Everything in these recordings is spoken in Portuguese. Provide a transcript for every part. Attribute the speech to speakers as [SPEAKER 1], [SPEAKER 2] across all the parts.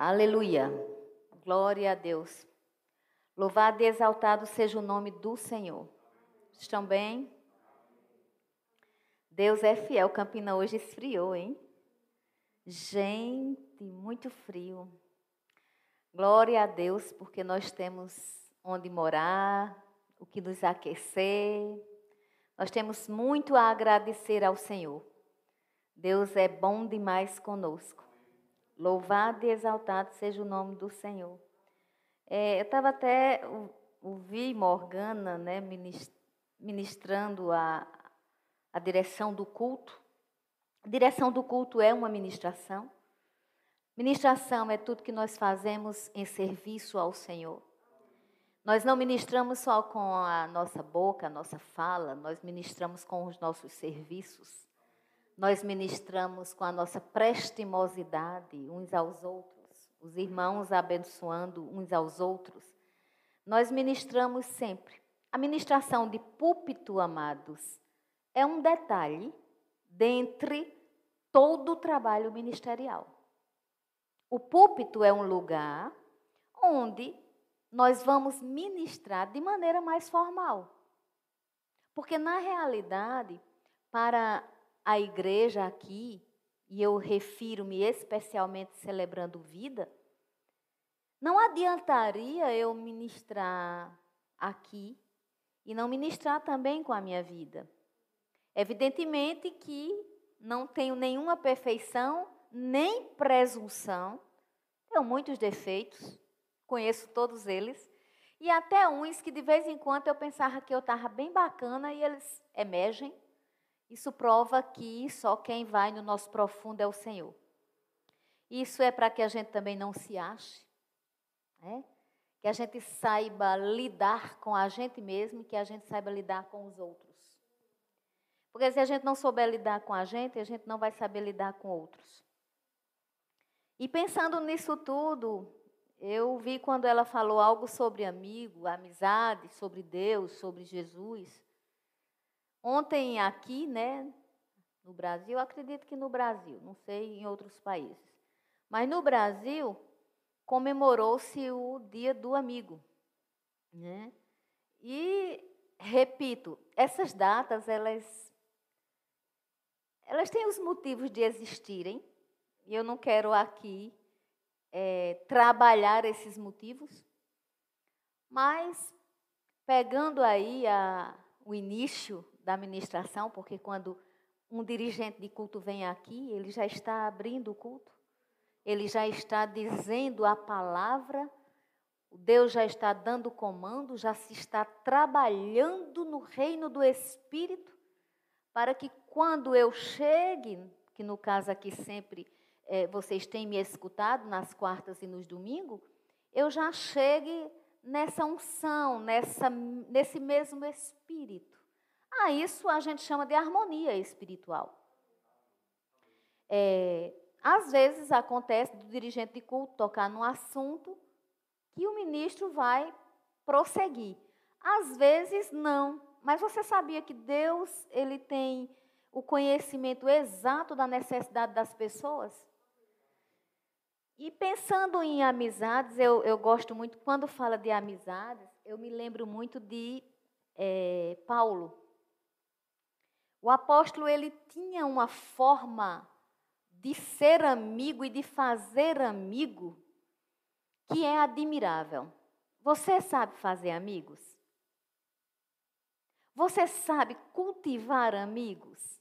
[SPEAKER 1] Aleluia. Glória a Deus. Louvado e exaltado seja o nome do Senhor. Estão bem? Deus é fiel. Campina hoje esfriou, hein? Gente, muito frio. Glória a Deus, porque nós temos onde morar, o que nos aquecer. Nós temos muito a agradecer ao Senhor. Deus é bom demais conosco. Louvado e exaltado seja o nome do Senhor. É, eu estava até ouvi Morgana né, ministrando a, a direção do culto. Direção do culto é uma ministração. Ministração é tudo que nós fazemos em serviço ao Senhor. Nós não ministramos só com a nossa boca, a nossa fala, nós ministramos com os nossos serviços nós ministramos com a nossa prestimosidade uns aos outros, os irmãos abençoando uns aos outros. Nós ministramos sempre. A ministração de púlpito, amados, é um detalhe dentre todo o trabalho ministerial. O púlpito é um lugar onde nós vamos ministrar de maneira mais formal. Porque, na realidade, para a igreja aqui, e eu refiro-me especialmente celebrando vida, não adiantaria eu ministrar aqui e não ministrar também com a minha vida. Evidentemente que não tenho nenhuma perfeição, nem presunção, tenho muitos defeitos, conheço todos eles, e até uns que de vez em quando eu pensava que eu estava bem bacana e eles emergem isso prova que só quem vai no nosso profundo é o Senhor. Isso é para que a gente também não se ache, né? que a gente saiba lidar com a gente mesmo e que a gente saiba lidar com os outros. Porque se a gente não souber lidar com a gente, a gente não vai saber lidar com outros. E pensando nisso tudo, eu vi quando ela falou algo sobre amigo, amizade, sobre Deus, sobre Jesus. Ontem aqui, né, no Brasil, acredito que no Brasil, não sei em outros países, mas no Brasil comemorou-se o Dia do Amigo, né? E repito, essas datas elas elas têm os motivos de existirem. E eu não quero aqui é, trabalhar esses motivos, mas pegando aí a, o início da administração, porque quando um dirigente de culto vem aqui, ele já está abrindo o culto, ele já está dizendo a palavra, Deus já está dando comando, já se está trabalhando no reino do Espírito, para que quando eu chegue, que no caso aqui sempre é, vocês têm me escutado nas quartas e nos domingos, eu já chegue nessa unção, nessa, nesse mesmo Espírito. Ah, isso a gente chama de harmonia espiritual. É, às vezes acontece do dirigente de culto tocar num assunto que o ministro vai prosseguir. Às vezes não, mas você sabia que Deus ele tem o conhecimento exato da necessidade das pessoas? E pensando em amizades, eu, eu gosto muito, quando fala de amizades, eu me lembro muito de é, Paulo. O apóstolo ele tinha uma forma de ser amigo e de fazer amigo que é admirável. Você sabe fazer amigos? Você sabe cultivar amigos?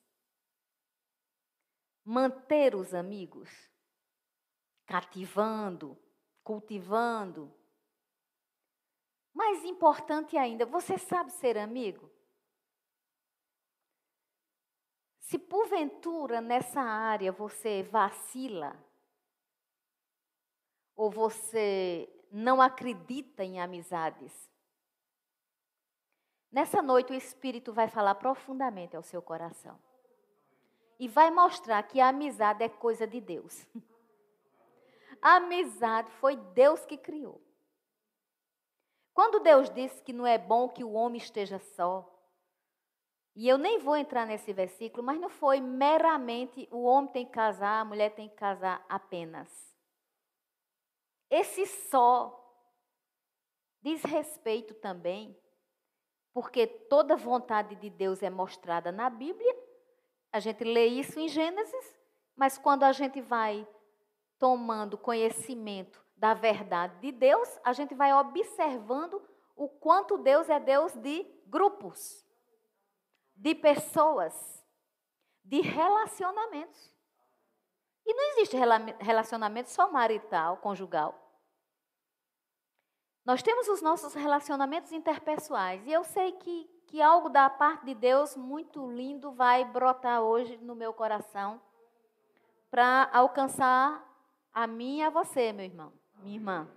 [SPEAKER 1] Manter os amigos? Cativando, cultivando. Mais importante ainda, você sabe ser amigo? Se porventura nessa área você vacila, ou você não acredita em amizades, nessa noite o Espírito vai falar profundamente ao seu coração. E vai mostrar que a amizade é coisa de Deus. A amizade foi Deus que criou. Quando Deus disse que não é bom que o homem esteja só, e eu nem vou entrar nesse versículo, mas não foi meramente o homem tem que casar, a mulher tem que casar apenas. Esse só diz respeito também, porque toda vontade de Deus é mostrada na Bíblia. A gente lê isso em Gênesis, mas quando a gente vai tomando conhecimento da verdade de Deus, a gente vai observando o quanto Deus é Deus de grupos, de pessoas, de relacionamentos. E não existe relacionamento só marital, conjugal. Nós temos os nossos relacionamentos interpessoais. E eu sei que, que algo da parte de Deus muito lindo vai brotar hoje no meu coração para alcançar a mim e a você, meu irmão, minha irmã.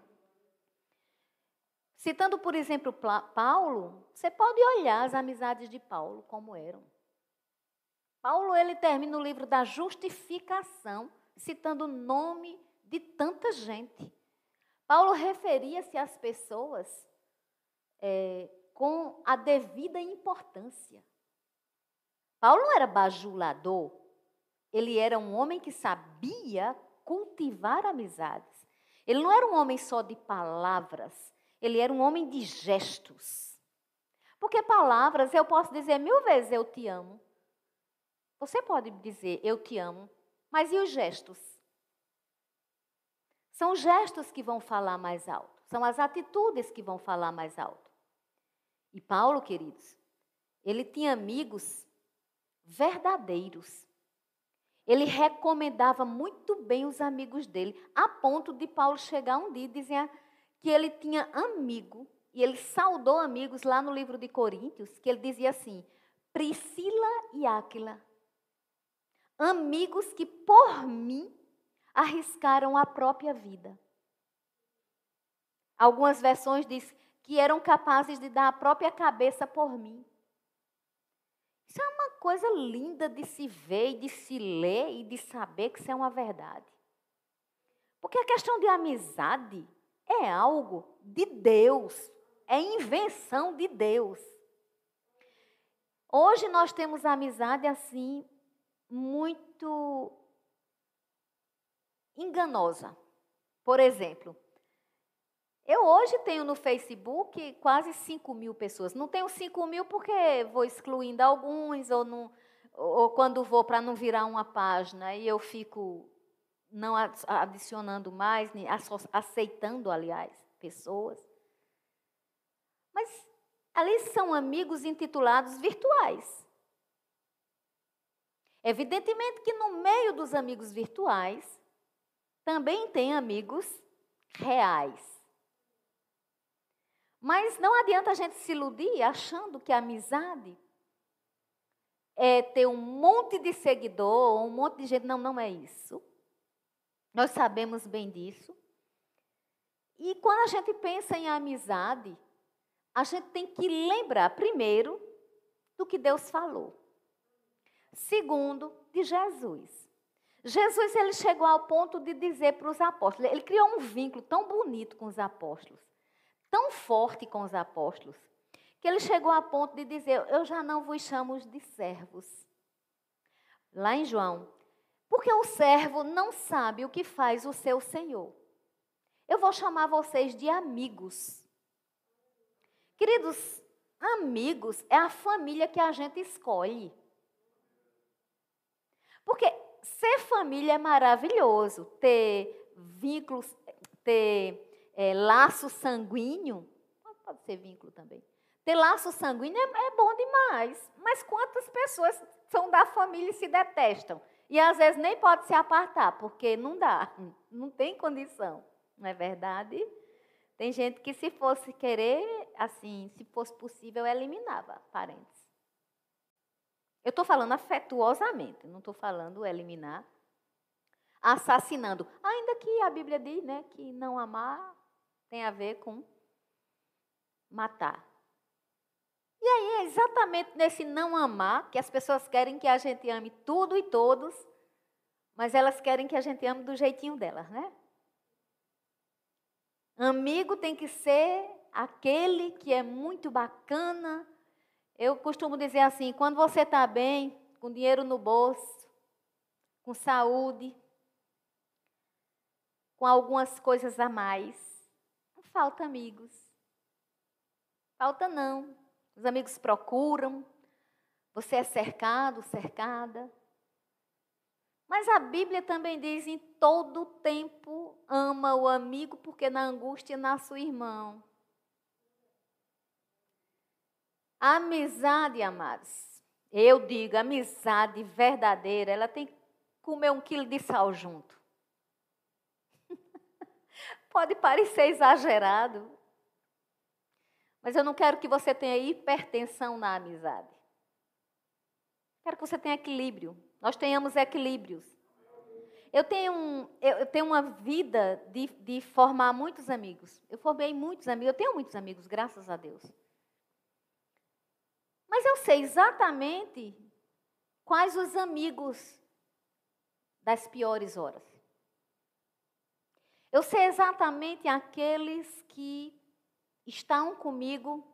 [SPEAKER 1] Citando, por exemplo, Paulo, você pode olhar as amizades de Paulo como eram. Paulo ele termina o livro da justificação citando o nome de tanta gente. Paulo referia-se às pessoas é, com a devida importância. Paulo não era bajulador, ele era um homem que sabia cultivar amizades. Ele não era um homem só de palavras, ele era um homem de gestos. Porque palavras eu posso dizer mil vezes eu te amo. Você pode dizer eu te amo, mas e os gestos? São gestos que vão falar mais alto, são as atitudes que vão falar mais alto. E Paulo, queridos, ele tinha amigos verdadeiros. Ele recomendava muito bem os amigos dele, a ponto de Paulo chegar um dia e dizer que ele tinha amigo, e ele saudou amigos lá no livro de Coríntios, que ele dizia assim: Priscila e Áquila, amigos que por mim arriscaram a própria vida. Algumas versões diz que eram capazes de dar a própria cabeça por mim. Isso é uma coisa linda de se ver e de se ler e de saber que isso é uma verdade. Porque a questão de amizade é algo de Deus, é invenção de Deus. Hoje nós temos amizade assim muito enganosa. Por exemplo, eu hoje tenho no Facebook quase 5 mil pessoas. Não tenho 5 mil porque vou excluindo alguns, ou, não, ou quando vou para não virar uma página e eu fico não adicionando mais, aceitando, aliás, pessoas. Mas ali são amigos intitulados virtuais. Evidentemente que no meio dos amigos virtuais também tem amigos reais. Mas não adianta a gente se iludir achando que a amizade é ter um monte de seguidor, um monte de gente. Não, não é isso. Nós sabemos bem disso. E quando a gente pensa em amizade, a gente tem que lembrar, primeiro, do que Deus falou. Segundo, de Jesus. Jesus ele chegou ao ponto de dizer para os apóstolos, ele criou um vínculo tão bonito com os apóstolos, tão forte com os apóstolos, que ele chegou a ponto de dizer: Eu já não vos chamo de servos. Lá em João, porque o servo não sabe o que faz o seu senhor. Eu vou chamar vocês de amigos. Queridos, amigos é a família que a gente escolhe. Porque ser família é maravilhoso, ter vínculos, ter é, laço sanguíneo, pode ser vínculo também. Ter laço sanguíneo é, é bom demais, mas quantas pessoas são da família e se detestam? E às vezes nem pode se apartar, porque não dá, não tem condição, não é verdade? Tem gente que se fosse querer, assim, se fosse possível, eliminava parentes. Eu estou falando afetuosamente, não estou falando eliminar. Assassinando. Ainda que a Bíblia diz né, que não amar tem a ver com matar. E aí é exatamente nesse não amar que as pessoas querem que a gente ame tudo e todos, mas elas querem que a gente ame do jeitinho delas, né? Amigo tem que ser aquele que é muito bacana, eu costumo dizer assim: quando você está bem, com dinheiro no bolso, com saúde, com algumas coisas a mais. Não falta amigos. Falta não. Os amigos procuram. Você é cercado, cercada. Mas a Bíblia também diz: em todo tempo ama o amigo, porque na angústia nasce o irmão. A amizade, amados, eu digo, amizade verdadeira, ela tem que comer um quilo de sal junto. Pode parecer exagerado, mas eu não quero que você tenha hipertensão na amizade. Quero que você tenha equilíbrio nós tenhamos equilíbrios. Eu tenho, um, eu tenho uma vida de, de formar muitos amigos. Eu formei muitos amigos, eu tenho muitos amigos, graças a Deus. Mas eu sei exatamente quais os amigos das piores horas. Eu sei exatamente aqueles que estão comigo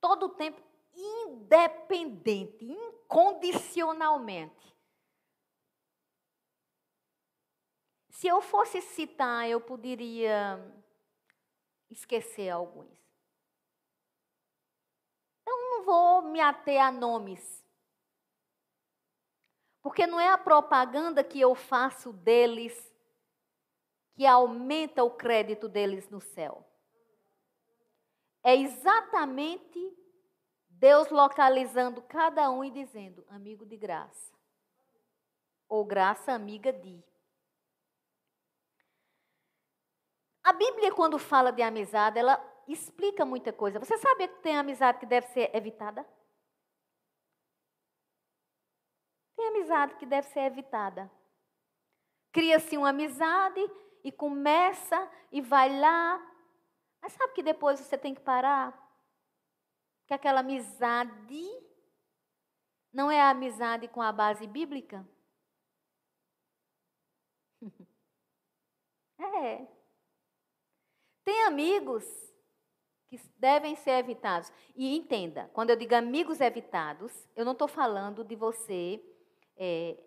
[SPEAKER 1] todo o tempo, independente, incondicionalmente. Se eu fosse citar, eu poderia esquecer alguns. Então, não vou me ater a nomes. Porque não é a propaganda que eu faço deles que aumenta o crédito deles no céu. É exatamente Deus localizando cada um e dizendo: amigo de graça. Ou graça amiga de. A Bíblia, quando fala de amizade, ela explica muita coisa. Você sabe que tem amizade que deve ser evitada? Tem amizade que deve ser evitada. Cria-se uma amizade e começa e vai lá. Mas sabe que depois você tem que parar? Que aquela amizade não é a amizade com a base bíblica? é. Tem amigos que devem ser evitados. E entenda, quando eu digo amigos evitados, eu não estou falando de você é,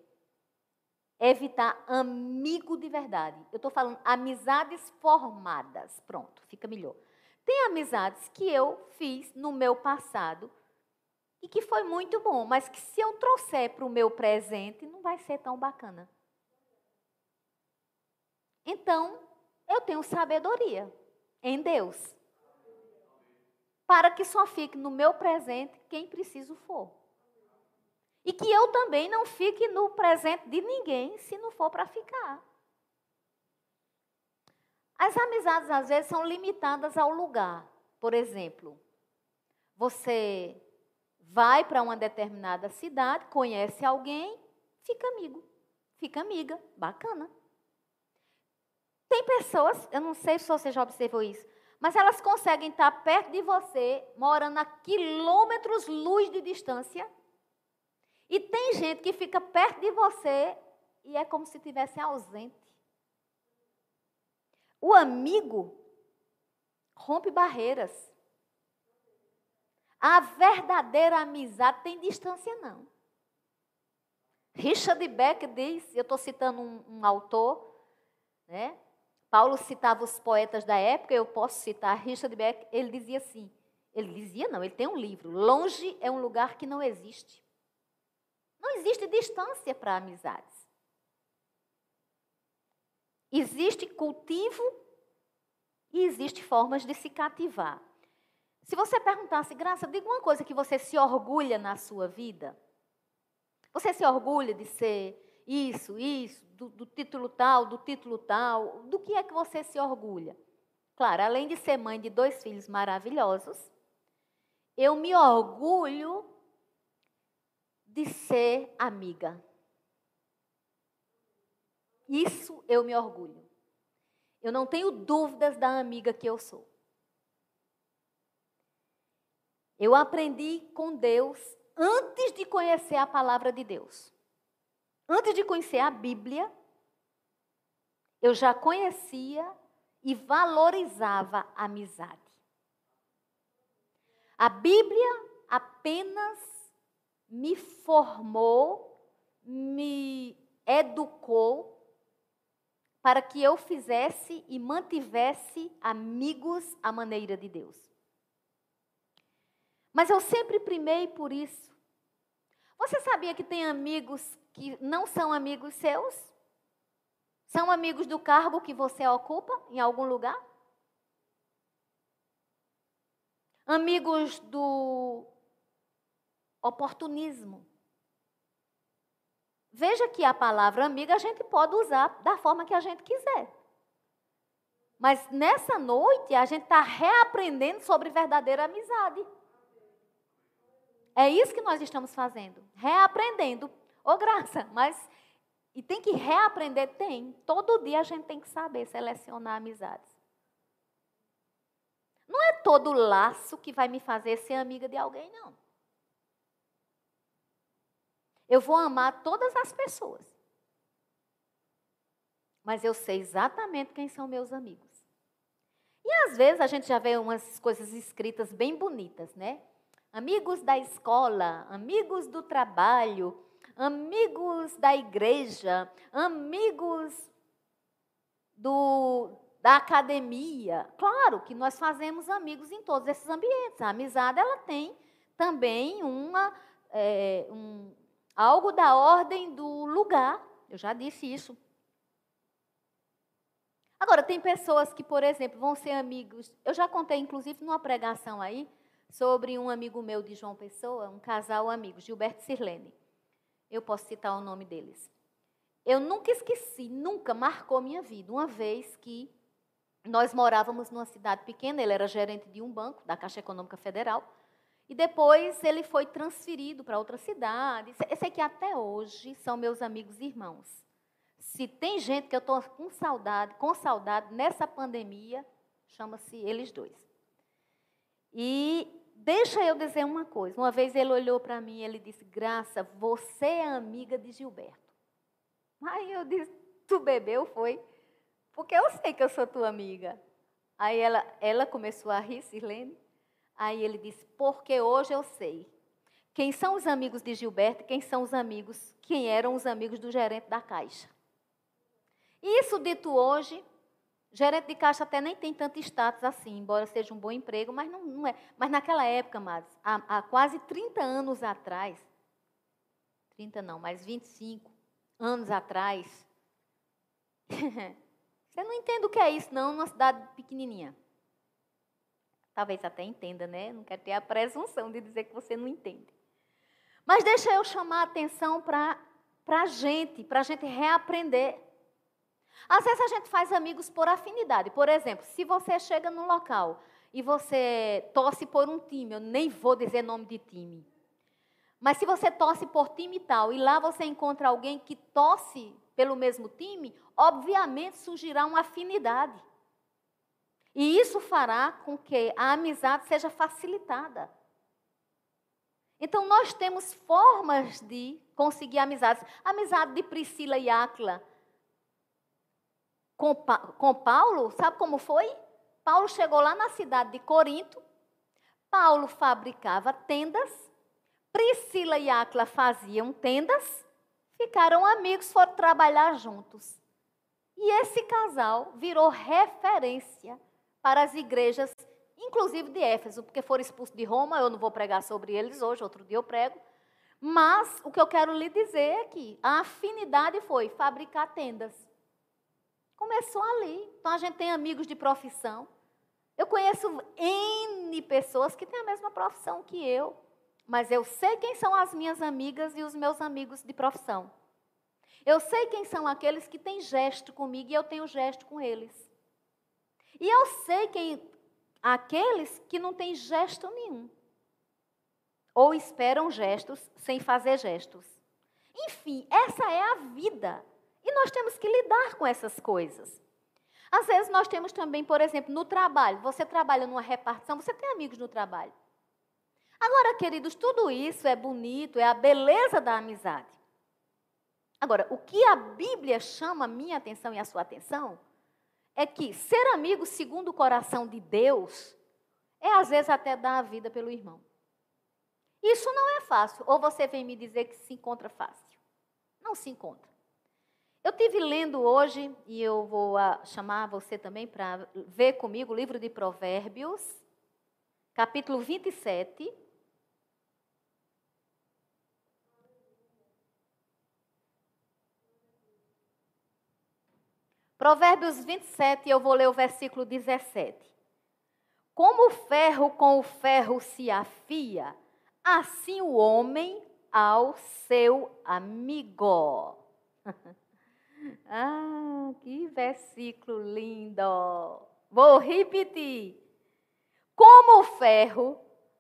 [SPEAKER 1] evitar amigo de verdade. Eu estou falando amizades formadas. Pronto, fica melhor. Tem amizades que eu fiz no meu passado e que foi muito bom, mas que se eu trouxer para o meu presente, não vai ser tão bacana. Então, eu tenho sabedoria em Deus. Para que só fique no meu presente quem preciso for. E que eu também não fique no presente de ninguém se não for para ficar. As amizades às vezes são limitadas ao lugar. Por exemplo, você vai para uma determinada cidade, conhece alguém, fica amigo, fica amiga, bacana. Tem pessoas, eu não sei se você já observou isso, mas elas conseguem estar perto de você, morando a quilômetros luz de distância. E tem gente que fica perto de você e é como se estivesse ausente. O amigo rompe barreiras. A verdadeira amizade tem distância, não. Richard Beck diz, eu estou citando um, um autor, né? Paulo citava os poetas da época, eu posso citar Richard Beck, ele dizia assim, ele dizia não, ele tem um livro, longe é um lugar que não existe. Não existe distância para amizades. Existe cultivo e existe formas de se cativar. Se você perguntasse, Graça, diga uma coisa que você se orgulha na sua vida. Você se orgulha de ser isso, isso, do, do, título tal, do título tal, do que é que você se orgulha? Claro, além de ser mãe de dois filhos maravilhosos, eu me orgulho de ser amiga. Isso eu me orgulho. Eu não tenho dúvidas da amiga que eu sou. Eu aprendi com Deus antes de conhecer a palavra de Deus. Antes de conhecer a Bíblia, eu já conhecia e valorizava a amizade. A Bíblia apenas me formou, me educou para que eu fizesse e mantivesse amigos à maneira de Deus. Mas eu sempre primei por isso. Você sabia que tem amigos que não são amigos seus? São amigos do cargo que você ocupa em algum lugar? Amigos do oportunismo. Veja que a palavra amiga a gente pode usar da forma que a gente quiser. Mas nessa noite a gente está reaprendendo sobre verdadeira amizade. É isso que nós estamos fazendo. Reaprendendo. Ô oh, graça, mas. E tem que reaprender? Tem. Todo dia a gente tem que saber selecionar amizades. Não é todo laço que vai me fazer ser amiga de alguém, não. Eu vou amar todas as pessoas. Mas eu sei exatamente quem são meus amigos. E às vezes a gente já vê umas coisas escritas bem bonitas, né? Amigos da escola, amigos do trabalho, amigos da igreja, amigos do, da academia. Claro que nós fazemos amigos em todos esses ambientes. A amizade ela tem também uma, é, um, algo da ordem do lugar. Eu já disse isso. Agora, tem pessoas que, por exemplo, vão ser amigos. Eu já contei, inclusive, numa pregação aí, sobre um amigo meu de João Pessoa, um casal amigo, Gilberto Sirlene. Eu posso citar o nome deles. Eu nunca esqueci, nunca marcou minha vida. Uma vez que nós morávamos numa cidade pequena, ele era gerente de um banco, da Caixa Econômica Federal. E depois ele foi transferido para outra cidade. Esse aqui até hoje são meus amigos e irmãos. Se tem gente que eu estou com saudade, com saudade nessa pandemia, chama-se eles dois. E deixa eu dizer uma coisa. Uma vez ele olhou para mim e ele disse: Graça, você é amiga de Gilberto. Aí eu disse: Tu bebeu? Foi? Porque eu sei que eu sou tua amiga. Aí ela, ela começou a rir, Sirlene. Aí ele disse: Porque hoje eu sei quem são os amigos de Gilberto, quem são os amigos, quem eram os amigos do gerente da Caixa. Isso dito hoje, gerente de Caixa até nem tem tanto status assim, embora seja um bom emprego, mas não, não é. Mas naquela época, mas há, há quase 30 anos atrás, 30 não, mas 25 anos atrás, você não entende o que é isso, não, numa cidade pequenininha. Talvez até entenda, né? Não quero ter a presunção de dizer que você não entende. Mas deixa eu chamar a atenção para a gente, para a gente reaprender. Às vezes a gente faz amigos por afinidade. Por exemplo, se você chega num local e você torce por um time, eu nem vou dizer nome de time. Mas se você torce por time tal e lá você encontra alguém que torce pelo mesmo time, obviamente surgirá uma afinidade. E isso fará com que a amizade seja facilitada. Então, nós temos formas de conseguir amizades. A amizade de Priscila e Áquila com, com Paulo, sabe como foi? Paulo chegou lá na cidade de Corinto, Paulo fabricava tendas, Priscila e Áquila faziam tendas, ficaram amigos, foram trabalhar juntos. E esse casal virou referência para as igrejas, inclusive de Éfeso, porque foram expulsos de Roma, eu não vou pregar sobre eles hoje, outro dia eu prego. Mas o que eu quero lhe dizer é que a afinidade foi fabricar tendas. Começou ali. Então a gente tem amigos de profissão. Eu conheço N pessoas que têm a mesma profissão que eu, mas eu sei quem são as minhas amigas e os meus amigos de profissão. Eu sei quem são aqueles que têm gesto comigo e eu tenho gesto com eles. E eu sei quem aqueles que não têm gesto nenhum. Ou esperam gestos sem fazer gestos. Enfim, essa é a vida. E nós temos que lidar com essas coisas. Às vezes nós temos também, por exemplo, no trabalho. Você trabalha numa repartição, você tem amigos no trabalho. Agora, queridos, tudo isso é bonito, é a beleza da amizade. Agora, o que a Bíblia chama a minha atenção e a sua atenção é que ser amigo segundo o coração de Deus é às vezes até dar a vida pelo irmão. Isso não é fácil. Ou você vem me dizer que se encontra fácil. Não se encontra. Eu tive lendo hoje, e eu vou ah, chamar você também para ver comigo o livro de Provérbios, capítulo 27. Provérbios 27, eu vou ler o versículo 17. Como o ferro com o ferro se afia, assim o homem ao seu amigo. ah, que versículo lindo! Vou repetir. Como o ferro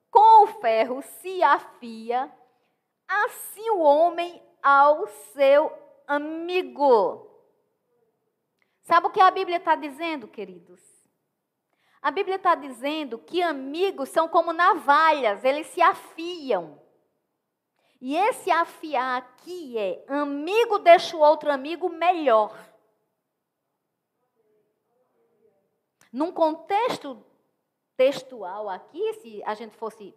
[SPEAKER 1] com o ferro se afia, assim o homem ao seu amigo. Sabe o que a Bíblia está dizendo, queridos? A Bíblia está dizendo que amigos são como navalhas, eles se afiam. E esse afiar aqui é amigo deixa o outro amigo melhor. Num contexto textual aqui, se a gente fosse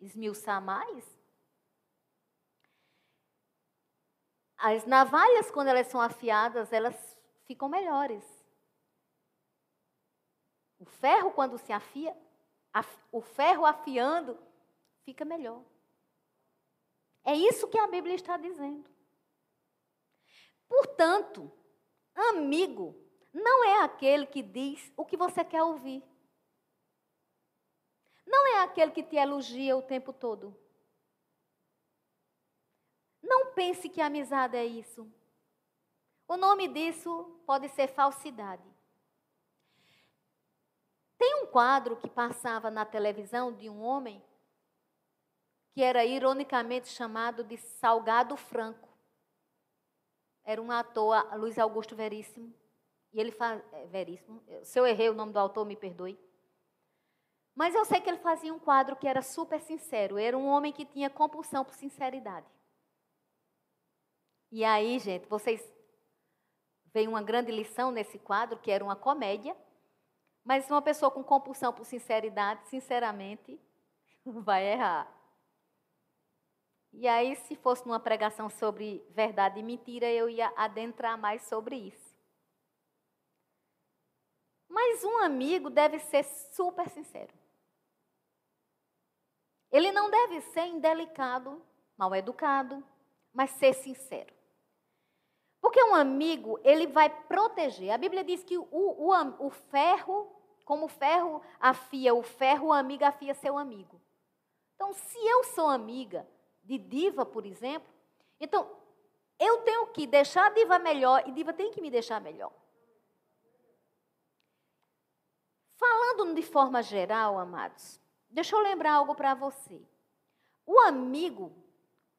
[SPEAKER 1] esmiuçar mais, as navalhas, quando elas são afiadas, elas ficam melhores. O ferro, quando se afia, o ferro afiando, fica melhor. É isso que a Bíblia está dizendo. Portanto, amigo não é aquele que diz o que você quer ouvir. Não é aquele que te elogia o tempo todo. Não pense que amizade é isso. O nome disso pode ser falsidade. Tem um quadro que passava na televisão de um homem que era ironicamente chamado de Salgado Franco. Era um ator, Luiz Augusto Veríssimo. E ele faz. É, Veríssimo. Se eu errei o nome do autor, me perdoe. Mas eu sei que ele fazia um quadro que era super sincero. Era um homem que tinha compulsão por sinceridade. E aí, gente, vocês veio uma grande lição nesse quadro, que era uma comédia, mas uma pessoa com compulsão por sinceridade, sinceramente, vai errar. E aí, se fosse numa pregação sobre verdade e mentira, eu ia adentrar mais sobre isso. Mas um amigo deve ser super sincero. Ele não deve ser indelicado, mal educado, mas ser sincero. Porque um amigo, ele vai proteger. A Bíblia diz que o, o, o ferro, como o ferro afia o ferro, o amigo afia seu amigo. Então, se eu sou amiga de diva, por exemplo, então eu tenho que deixar a diva melhor e diva tem que me deixar melhor. Falando de forma geral, amados, deixa eu lembrar algo para você. O amigo,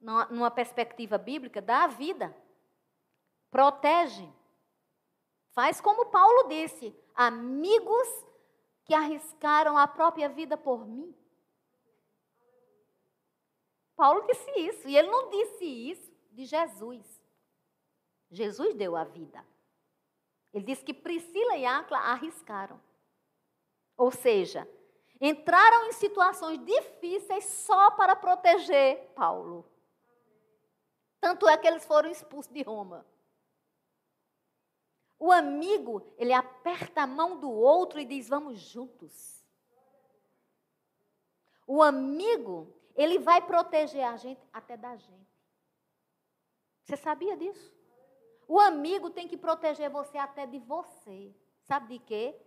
[SPEAKER 1] numa perspectiva bíblica, dá a vida protege. Faz como Paulo disse: amigos que arriscaram a própria vida por mim. Paulo disse isso, e ele não disse isso de Jesus. Jesus deu a vida. Ele disse que Priscila e Áquila arriscaram. Ou seja, entraram em situações difíceis só para proteger Paulo. Tanto é que eles foram expulsos de Roma. O amigo, ele aperta a mão do outro e diz: Vamos juntos. O amigo, ele vai proteger a gente até da gente. Você sabia disso? O amigo tem que proteger você até de você. Sabe de quê?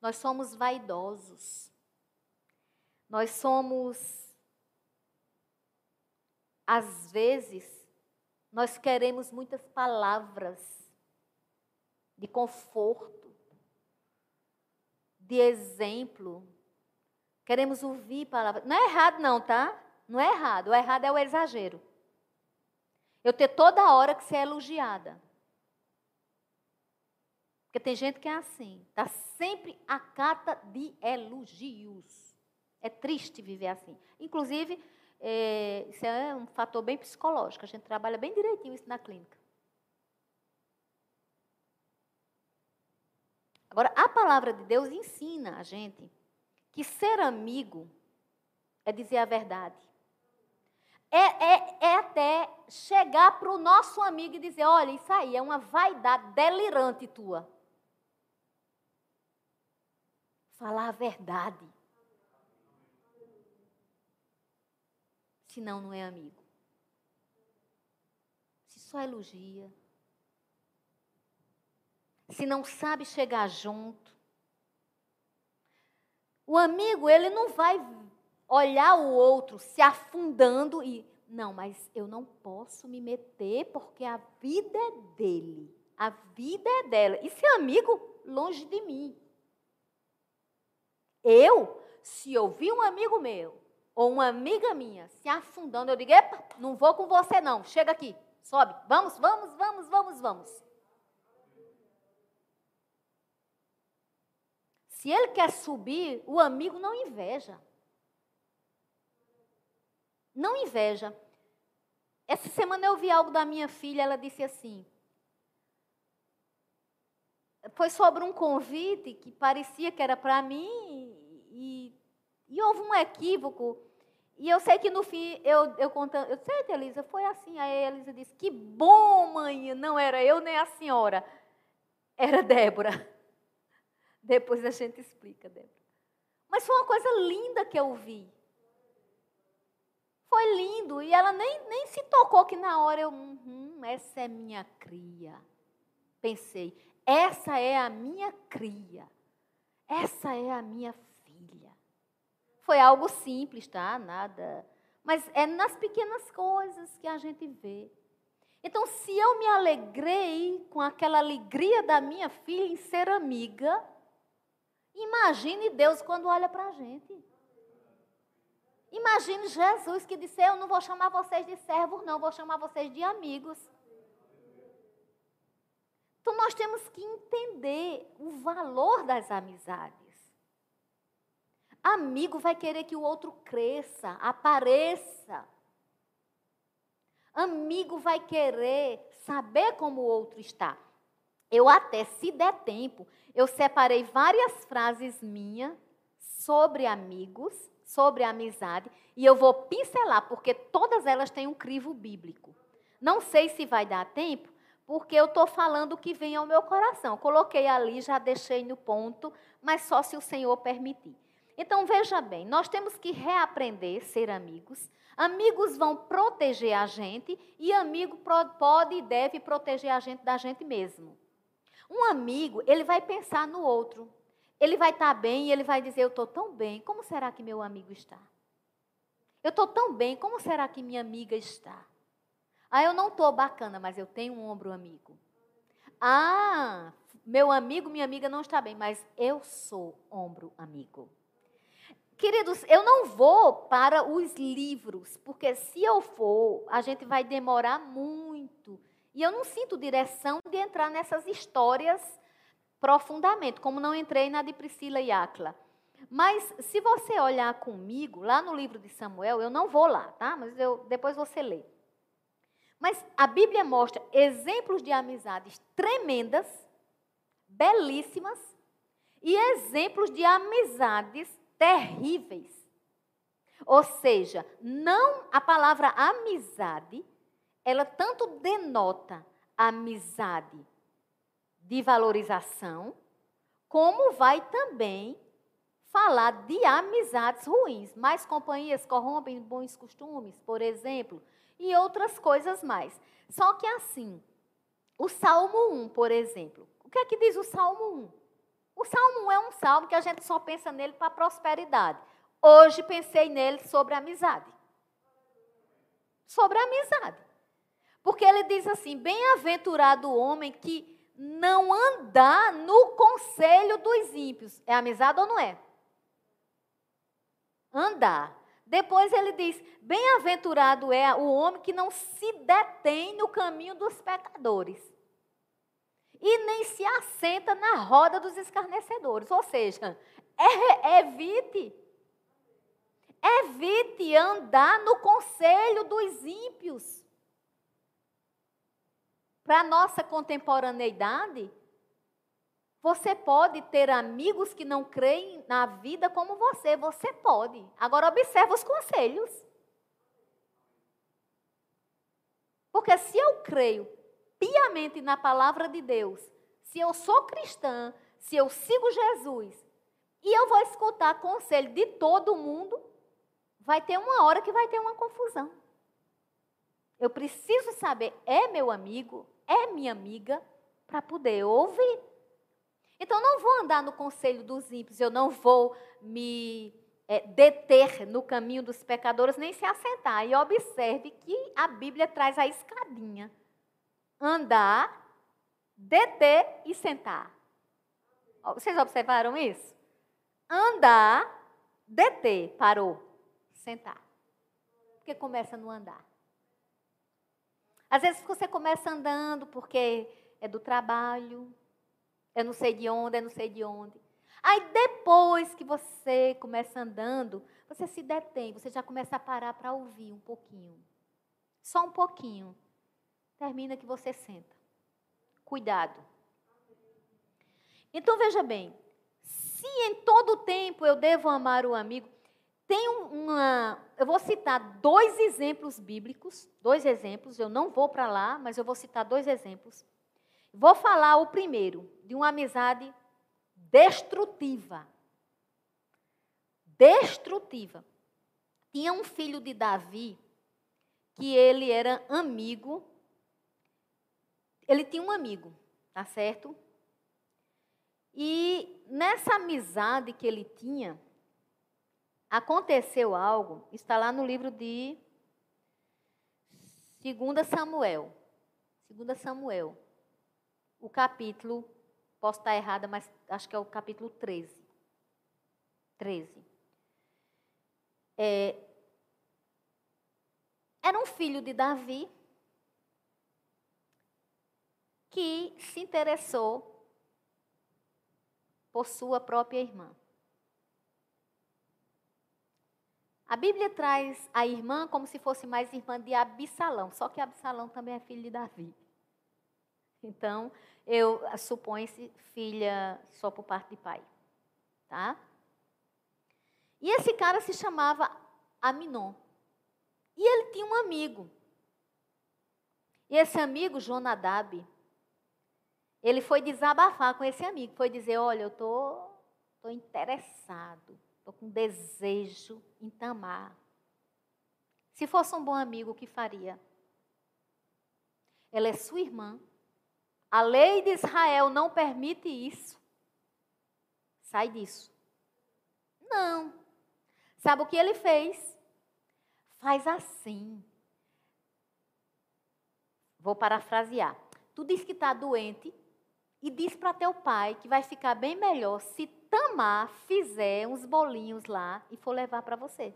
[SPEAKER 1] Nós somos vaidosos. Nós somos, às vezes, nós queremos muitas palavras de conforto, de exemplo. Queremos ouvir palavras. Não é errado, não, tá? Não é errado. O errado é o exagero. Eu ter toda hora que ser elogiada. Porque tem gente que é assim, está sempre a cata de elogios. É triste viver assim. Inclusive, é, isso é um fator bem psicológico. A gente trabalha bem direitinho isso na clínica. Agora, a palavra de Deus ensina a gente que ser amigo é dizer a verdade. é, é, é até chegar para o nosso amigo e dizer: olha, isso aí é uma vaidade delirante tua. Falar a verdade. Senão não é amigo. Se só elogia. Se não sabe chegar junto. O amigo, ele não vai olhar o outro se afundando e. Não, mas eu não posso me meter porque a vida é dele. A vida é dela. E se é amigo, longe de mim. Eu, se ouvir um amigo meu ou uma amiga minha se afundando, eu digo: epa, não vou com você não, chega aqui, sobe, vamos, vamos, vamos, vamos, vamos. Se ele quer subir, o amigo não inveja. Não inveja. Essa semana eu vi algo da minha filha, ela disse assim. Foi sobre um convite que parecia que era para mim e, e, houve um equívoco. E eu sei que no fim, eu, eu contando, eu sei, Elisa, foi assim. Aí a Elisa disse: Que bom, mãe, não era eu nem a senhora, era Débora. Depois a gente explica, Débora. Mas foi uma coisa linda que eu vi. Foi lindo. E ela nem, nem se tocou que na hora eu, uhum, essa é minha cria. Pensei, essa é a minha cria. Essa é a minha filha. Foi algo simples, tá? Nada. Mas é nas pequenas coisas que a gente vê. Então, se eu me alegrei com aquela alegria da minha filha em ser amiga, imagine Deus quando olha para a gente. Imagine Jesus que disse: Eu não vou chamar vocês de servos, não, vou chamar vocês de amigos. Então nós temos que entender o valor das amizades. Amigo vai querer que o outro cresça, apareça. Amigo vai querer saber como o outro está. Eu até, se der tempo, eu separei várias frases minhas sobre amigos sobre amizade e eu vou pincelar, porque todas elas têm um crivo bíblico. Não sei se vai dar tempo, porque eu estou falando o que vem ao meu coração. Coloquei ali, já deixei no ponto, mas só se o Senhor permitir. Então veja bem, nós temos que reaprender a ser amigos. Amigos vão proteger a gente e amigo pode e deve proteger a gente da gente mesmo. Um amigo, ele vai pensar no outro. Ele vai estar tá bem e ele vai dizer: Eu estou tão bem, como será que meu amigo está? Eu estou tão bem, como será que minha amiga está? Ah, eu não estou bacana, mas eu tenho um ombro amigo. Ah, meu amigo, minha amiga não está bem, mas eu sou ombro amigo. Queridos, eu não vou para os livros, porque se eu for, a gente vai demorar muito. E eu não sinto direção de entrar nessas histórias profundamente, como não entrei na de Priscila e Acla. Mas se você olhar comigo, lá no livro de Samuel, eu não vou lá, tá? Mas eu, depois você lê. Mas a Bíblia mostra exemplos de amizades tremendas, belíssimas, e exemplos de amizades terríveis. Ou seja, não a palavra amizade, ela tanto denota amizade de valorização, como vai também falar de amizades ruins. Mais companhias corrompem bons costumes, por exemplo, e outras coisas mais. Só que assim, o Salmo 1, por exemplo. O que é que diz o Salmo 1? O Salmo 1 é um salmo que a gente só pensa nele para prosperidade. Hoje pensei nele sobre amizade. Sobre amizade. Porque ele diz assim: Bem-aventurado o homem que não andar no conselho dos ímpios. É amizade ou não é? Andar. Depois ele diz: Bem-aventurado é o homem que não se detém no caminho dos pecadores e nem se assenta na roda dos escarnecedores. Ou seja, é, evite. Evite andar no conselho dos ímpios para a nossa contemporaneidade, você pode ter amigos que não creem na vida como você. Você pode. Agora, observe os conselhos. Porque se eu creio piamente na palavra de Deus, se eu sou cristã, se eu sigo Jesus, e eu vou escutar conselho de todo mundo, vai ter uma hora que vai ter uma confusão. Eu preciso saber, é meu amigo, é minha amiga, para poder ouvir. Então, não vou andar no conselho dos ímpios, eu não vou me é, deter no caminho dos pecadores, nem se assentar. E observe que a Bíblia traz a escadinha: andar, deter e sentar. Vocês observaram isso? Andar, deter, parou, sentar. Porque começa no andar. Às vezes você começa andando porque é do trabalho, é não sei de onde, é não sei de onde. Aí depois que você começa andando, você se detém, você já começa a parar para ouvir um pouquinho. Só um pouquinho. Termina que você senta. Cuidado. Então veja bem, se em todo tempo eu devo amar o amigo, tem uma. Eu vou citar dois exemplos bíblicos, dois exemplos, eu não vou para lá, mas eu vou citar dois exemplos. Vou falar o primeiro, de uma amizade destrutiva. Destrutiva. Tinha um filho de Davi que ele era amigo. Ele tinha um amigo, tá certo? E nessa amizade que ele tinha, aconteceu algo, está lá no livro de 2 Samuel. 2 Samuel. O capítulo, posso estar errada, mas acho que é o capítulo 13. 13. É, era um filho de Davi que se interessou por sua própria irmã. A Bíblia traz a irmã como se fosse mais irmã de Absalão, só que Absalão também é filho de Davi. Então, eu suponho-se filha só por parte de pai. Tá? E esse cara se chamava Aminon. E ele tinha um amigo. E esse amigo, Jonadab, ele foi desabafar com esse amigo. Foi dizer: Olha, eu tô, tô interessado Estou com desejo em Tamar. Se fosse um bom amigo, o que faria? Ela é sua irmã. A lei de Israel não permite isso. Sai disso. Não. Sabe o que ele fez? Faz assim. Vou parafrasear. Tu diz que está doente e diz para teu pai que vai ficar bem melhor se Tamar fizer uns bolinhos lá e for levar para você.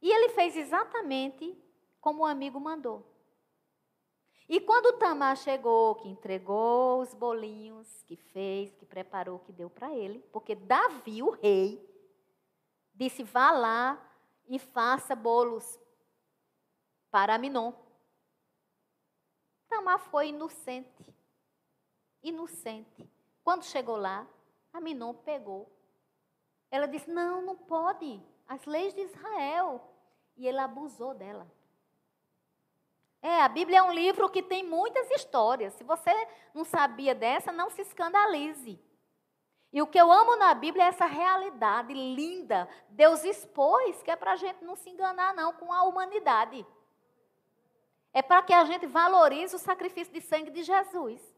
[SPEAKER 1] E ele fez exatamente como o amigo mandou. E quando Tamar chegou, que entregou os bolinhos, que fez, que preparou, que deu para ele, porque Davi, o rei, disse: vá lá e faça bolos para Minon. Tamar foi inocente. Inocente. Quando chegou lá, a Minon pegou. Ela disse: Não, não pode. As leis de Israel. E ele abusou dela. É, a Bíblia é um livro que tem muitas histórias. Se você não sabia dessa, não se escandalize. E o que eu amo na Bíblia é essa realidade linda. Deus expôs que é para a gente não se enganar, não, com a humanidade. É para que a gente valorize o sacrifício de sangue de Jesus.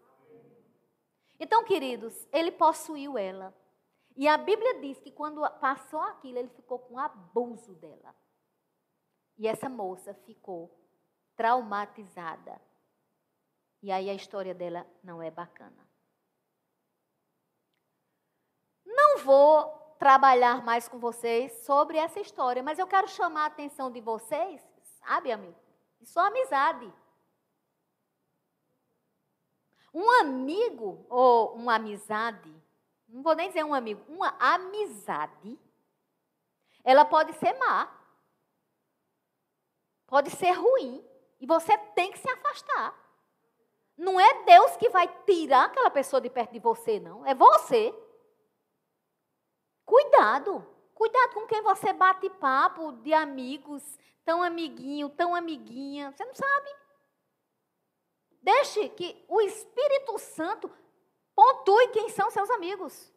[SPEAKER 1] Então, queridos, ele possuiu ela. E a Bíblia diz que quando passou aquilo, ele ficou com abuso dela. E essa moça ficou traumatizada. E aí a história dela não é bacana. Não vou trabalhar mais com vocês sobre essa história, mas eu quero chamar a atenção de vocês, sabe, amigo? Isso é amizade. Um amigo ou uma amizade, não vou nem dizer um amigo, uma amizade, ela pode ser má, pode ser ruim, e você tem que se afastar. Não é Deus que vai tirar aquela pessoa de perto de você, não, é você. Cuidado, cuidado com quem você bate papo de amigos, tão amiguinho, tão amiguinha, você não sabe. Deixe que o Espírito Santo pontue quem são seus amigos.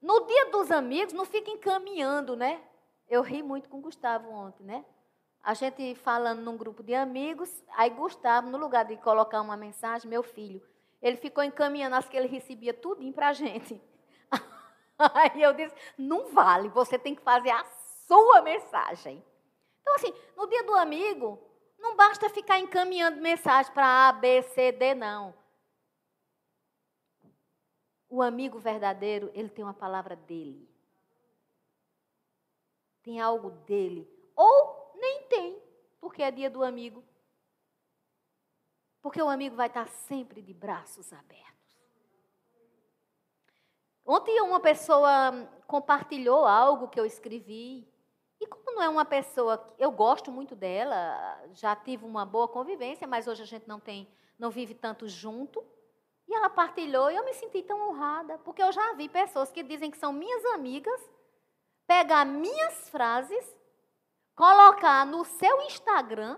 [SPEAKER 1] No dia dos amigos, não fique encaminhando, né? Eu ri muito com o Gustavo ontem, né? A gente falando num grupo de amigos, aí Gustavo, no lugar de colocar uma mensagem, meu filho, ele ficou encaminhando as que ele recebia tudinho para a gente. Aí eu disse, não vale, você tem que fazer a sua mensagem. Então, assim, no dia do amigo, não basta ficar encaminhando mensagem para A, B, C, D, não. O amigo verdadeiro, ele tem uma palavra dele. Tem algo dele. Ou nem tem, porque é dia do amigo. Porque o amigo vai estar sempre de braços abertos. Ontem uma pessoa compartilhou algo que eu escrevi. E como não é uma pessoa, eu gosto muito dela, já tive uma boa convivência, mas hoje a gente não tem, não vive tanto junto. E ela partilhou e eu me senti tão honrada, porque eu já vi pessoas que dizem que são minhas amigas, pegar minhas frases, colocar no seu Instagram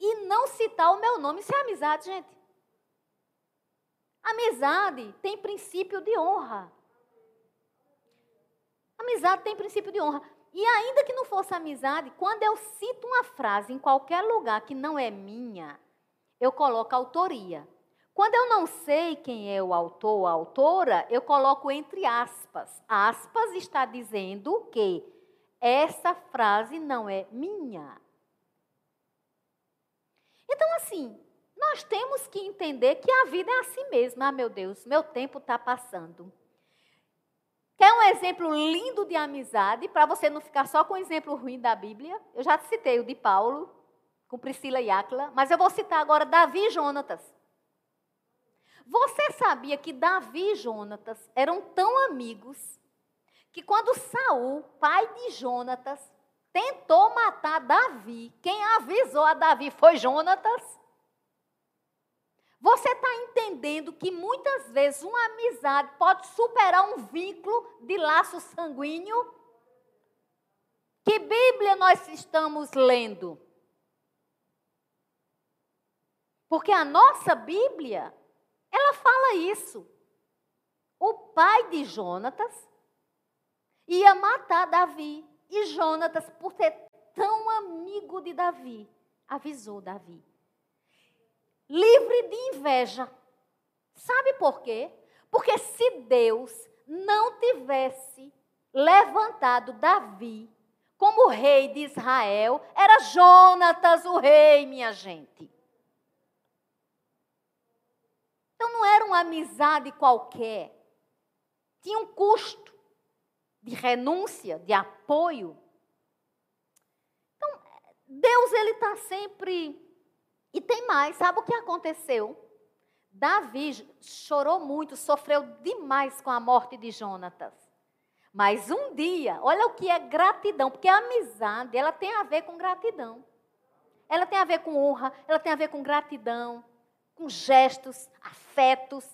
[SPEAKER 1] e não citar o meu nome. Isso é amizade, gente. Amizade tem princípio de honra. Amizade tem princípio de honra. E ainda que não fosse amizade, quando eu cito uma frase em qualquer lugar que não é minha, eu coloco autoria. Quando eu não sei quem é o autor ou a autora, eu coloco entre aspas. Aspas está dizendo que essa frase não é minha. Então, assim, nós temos que entender que a vida é assim mesmo. Ah, meu Deus, meu tempo está passando. Quer um exemplo lindo de amizade, para você não ficar só com o exemplo ruim da Bíblia? Eu já citei o de Paulo, com Priscila e Áquila, mas eu vou citar agora Davi e Jonatas. Você sabia que Davi e Jonatas eram tão amigos que quando Saul, pai de Jonatas, tentou matar Davi, quem avisou a Davi foi Jonatas? Você está entendendo que muitas vezes uma amizade pode superar um vínculo de laço sanguíneo? Que Bíblia nós estamos lendo? Porque a nossa Bíblia, ela fala isso. O pai de Jonatas ia matar Davi. E Jonatas, por ser tão amigo de Davi, avisou Davi livre de inveja. Sabe por quê? Porque se Deus não tivesse levantado Davi como rei de Israel, era Jonatas o rei, minha gente. Então não era uma amizade qualquer. Tinha um custo de renúncia, de apoio. Então, Deus ele está sempre e tem mais, sabe o que aconteceu? Davi chorou muito, sofreu demais com a morte de Jonatas. Mas um dia, olha o que é gratidão, porque a amizade, ela tem a ver com gratidão. Ela tem a ver com honra, ela tem a ver com gratidão, com gestos, afetos.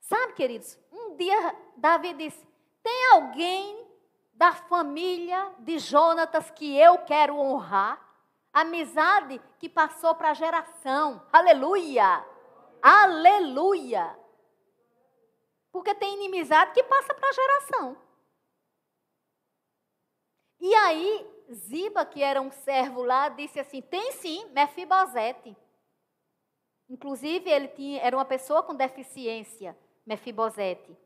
[SPEAKER 1] Sabe, queridos, um dia Davi disse: tem alguém da família de Jonatas que eu quero honrar? Amizade que passou para a geração. Aleluia! Aleluia! Porque tem inimizade que passa para a geração. E aí, Ziba, que era um servo lá, disse assim: tem sim, Mefibosete. Inclusive, ele tinha, era uma pessoa com deficiência, Mefibosete.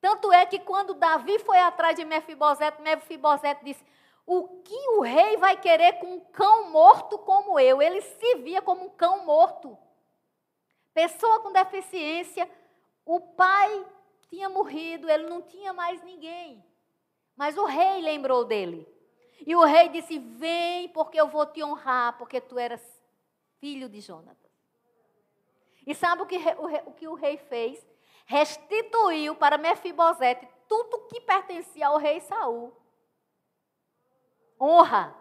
[SPEAKER 1] Tanto é que quando Davi foi atrás de Mefibosete, Mefibosete disse: o que o rei vai querer com um cão morto como eu? Ele se via como um cão morto. Pessoa com deficiência, o pai tinha morrido, ele não tinha mais ninguém. Mas o rei lembrou dele. E o rei disse: Vem, porque eu vou te honrar, porque tu eras filho de Jonatas. E sabe o que o, rei, o, que o rei fez? Restituiu para Mefibosete tudo que pertencia ao rei Saul honra.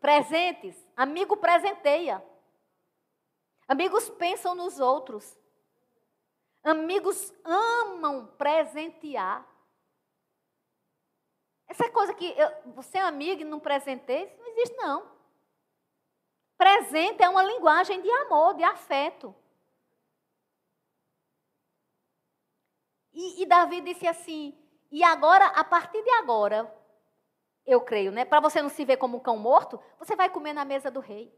[SPEAKER 1] Presentes. Amigo presenteia. Amigos pensam nos outros. Amigos amam presentear. Essa coisa que eu, você é amigo e não presenteia, isso não existe, não. Presente é uma linguagem de amor, de afeto. E, e Davi disse assim: e agora, a partir de agora, eu creio, né? Para você não se ver como um cão morto, você vai comer na mesa do rei.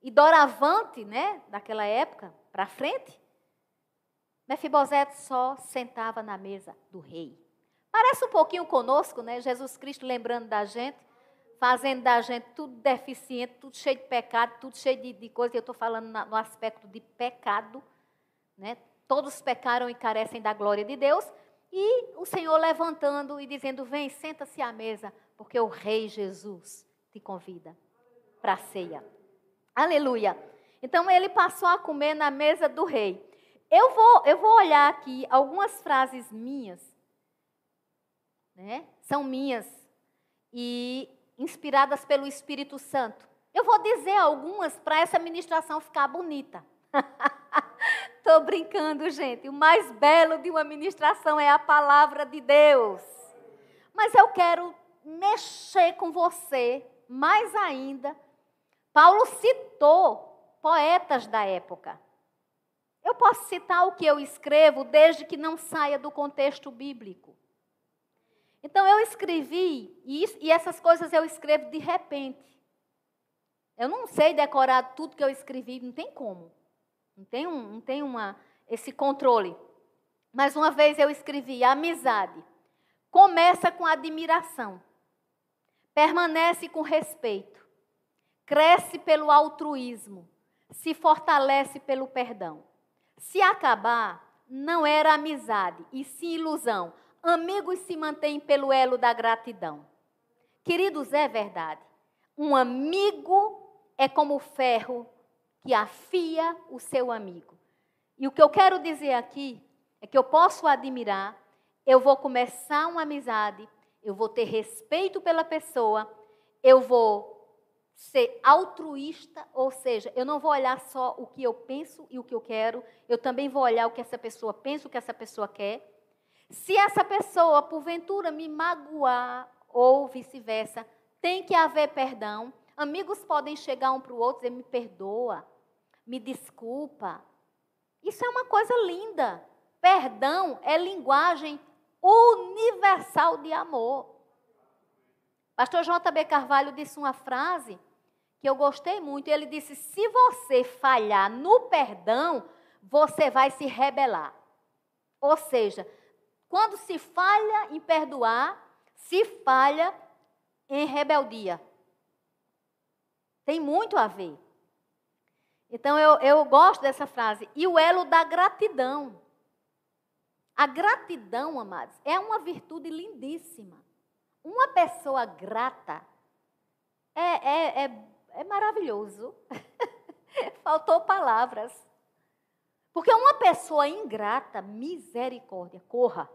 [SPEAKER 1] E doravante, né, daquela época para frente, Mefibosete só sentava na mesa do rei. Parece um pouquinho conosco, né? Jesus Cristo lembrando da gente, fazendo da gente tudo deficiente, tudo cheio de pecado, tudo cheio de, de coisa. Eu estou falando na, no aspecto de pecado, né? Todos pecaram e carecem da glória de Deus. E o Senhor levantando e dizendo: Vem, senta-se à mesa, porque o Rei Jesus te convida para a ceia. Aleluia. Então ele passou a comer na mesa do rei. Eu vou, eu vou olhar aqui algumas frases minhas, né? São minhas e inspiradas pelo Espírito Santo. Eu vou dizer algumas para essa ministração ficar bonita. Estou brincando, gente. O mais belo de uma ministração é a palavra de Deus. Mas eu quero mexer com você mais ainda. Paulo citou poetas da época. Eu posso citar o que eu escrevo desde que não saia do contexto bíblico. Então eu escrevi, e essas coisas eu escrevo de repente. Eu não sei decorar tudo que eu escrevi, não tem como. Não tem, um, não tem uma, esse controle. Mas uma vez eu escrevi: amizade começa com admiração, permanece com respeito, cresce pelo altruísmo, se fortalece pelo perdão. Se acabar, não era amizade, e sim ilusão. Amigos se mantêm pelo elo da gratidão. Queridos, é verdade. Um amigo é como ferro que afia o seu amigo. E o que eu quero dizer aqui é que eu posso admirar, eu vou começar uma amizade, eu vou ter respeito pela pessoa, eu vou ser altruísta, ou seja, eu não vou olhar só o que eu penso e o que eu quero, eu também vou olhar o que essa pessoa pensa, o que essa pessoa quer. Se essa pessoa, porventura, me magoar ou vice-versa, tem que haver perdão. Amigos podem chegar um para o outro e dizer: me perdoa, me desculpa. Isso é uma coisa linda. Perdão é linguagem universal de amor. Pastor J.B. Carvalho disse uma frase que eu gostei muito. Ele disse: se você falhar no perdão, você vai se rebelar. Ou seja, quando se falha em perdoar, se falha em rebeldia. Tem muito a ver. Então eu, eu gosto dessa frase. E o elo da gratidão. A gratidão, amados, é uma virtude lindíssima. Uma pessoa grata é, é, é, é maravilhoso. Faltou palavras. Porque uma pessoa ingrata, misericórdia, corra.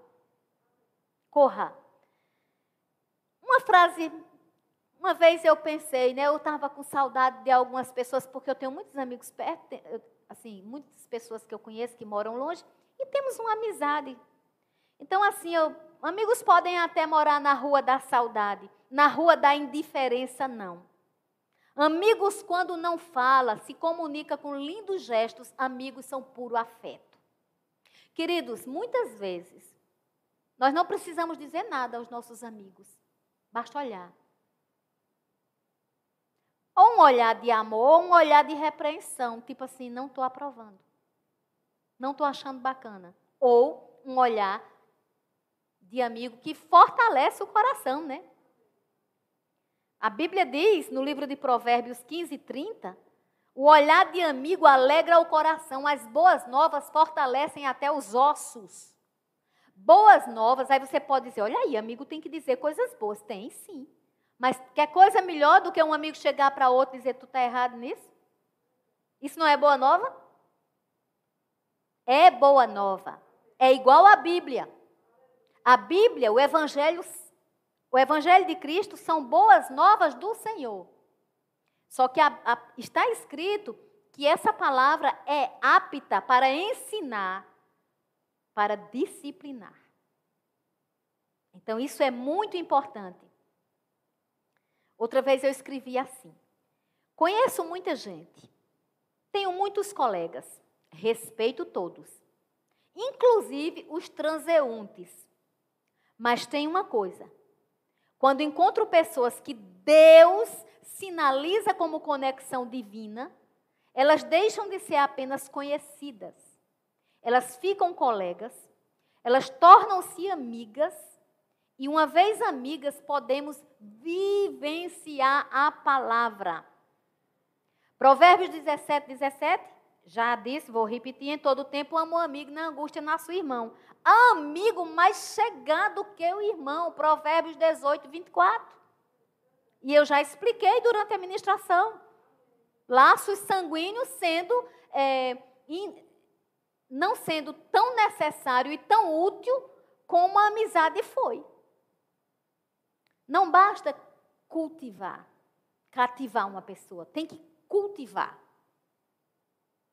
[SPEAKER 1] Corra. Uma frase uma vez eu pensei, né, eu estava com saudade de algumas pessoas, porque eu tenho muitos amigos perto, assim, muitas pessoas que eu conheço que moram longe, e temos uma amizade. Então, assim, eu, amigos podem até morar na rua da saudade, na rua da indiferença, não. Amigos, quando não fala, se comunica com lindos gestos, amigos são puro afeto. Queridos, muitas vezes, nós não precisamos dizer nada aos nossos amigos, basta olhar. Ou um olhar de amor, ou um olhar de repreensão, tipo assim, não estou aprovando. Não estou achando bacana. Ou um olhar de amigo que fortalece o coração, né? A Bíblia diz, no livro de Provérbios 15, 30, o olhar de amigo alegra o coração, as boas novas fortalecem até os ossos. Boas novas, aí você pode dizer, olha aí, amigo tem que dizer coisas boas. Tem sim. Mas quer coisa melhor do que um amigo chegar para outro e dizer, tu está errado nisso? Isso não é boa nova? É boa nova. É igual à Bíblia. A Bíblia, o Evangelho, o Evangelho de Cristo são boas novas do Senhor. Só que a, a, está escrito que essa palavra é apta para ensinar, para disciplinar. Então, isso é muito importante. Outra vez eu escrevi assim: Conheço muita gente. Tenho muitos colegas. Respeito todos. Inclusive os transeuntes. Mas tem uma coisa. Quando encontro pessoas que Deus sinaliza como conexão divina, elas deixam de ser apenas conhecidas. Elas ficam colegas, elas tornam-se amigas, e uma vez amigas, podemos vivenciar a palavra. Provérbios 17, 17, já disse, vou repetir, em todo tempo amo o amigo, na angústia nasce o irmão. Amigo mais chegado que o irmão, Provérbios 18, 24. E eu já expliquei durante a ministração. Laços sanguíneos sendo, é, in, não sendo tão necessário e tão útil como a amizade foi. Não basta cultivar, cativar uma pessoa, tem que cultivar.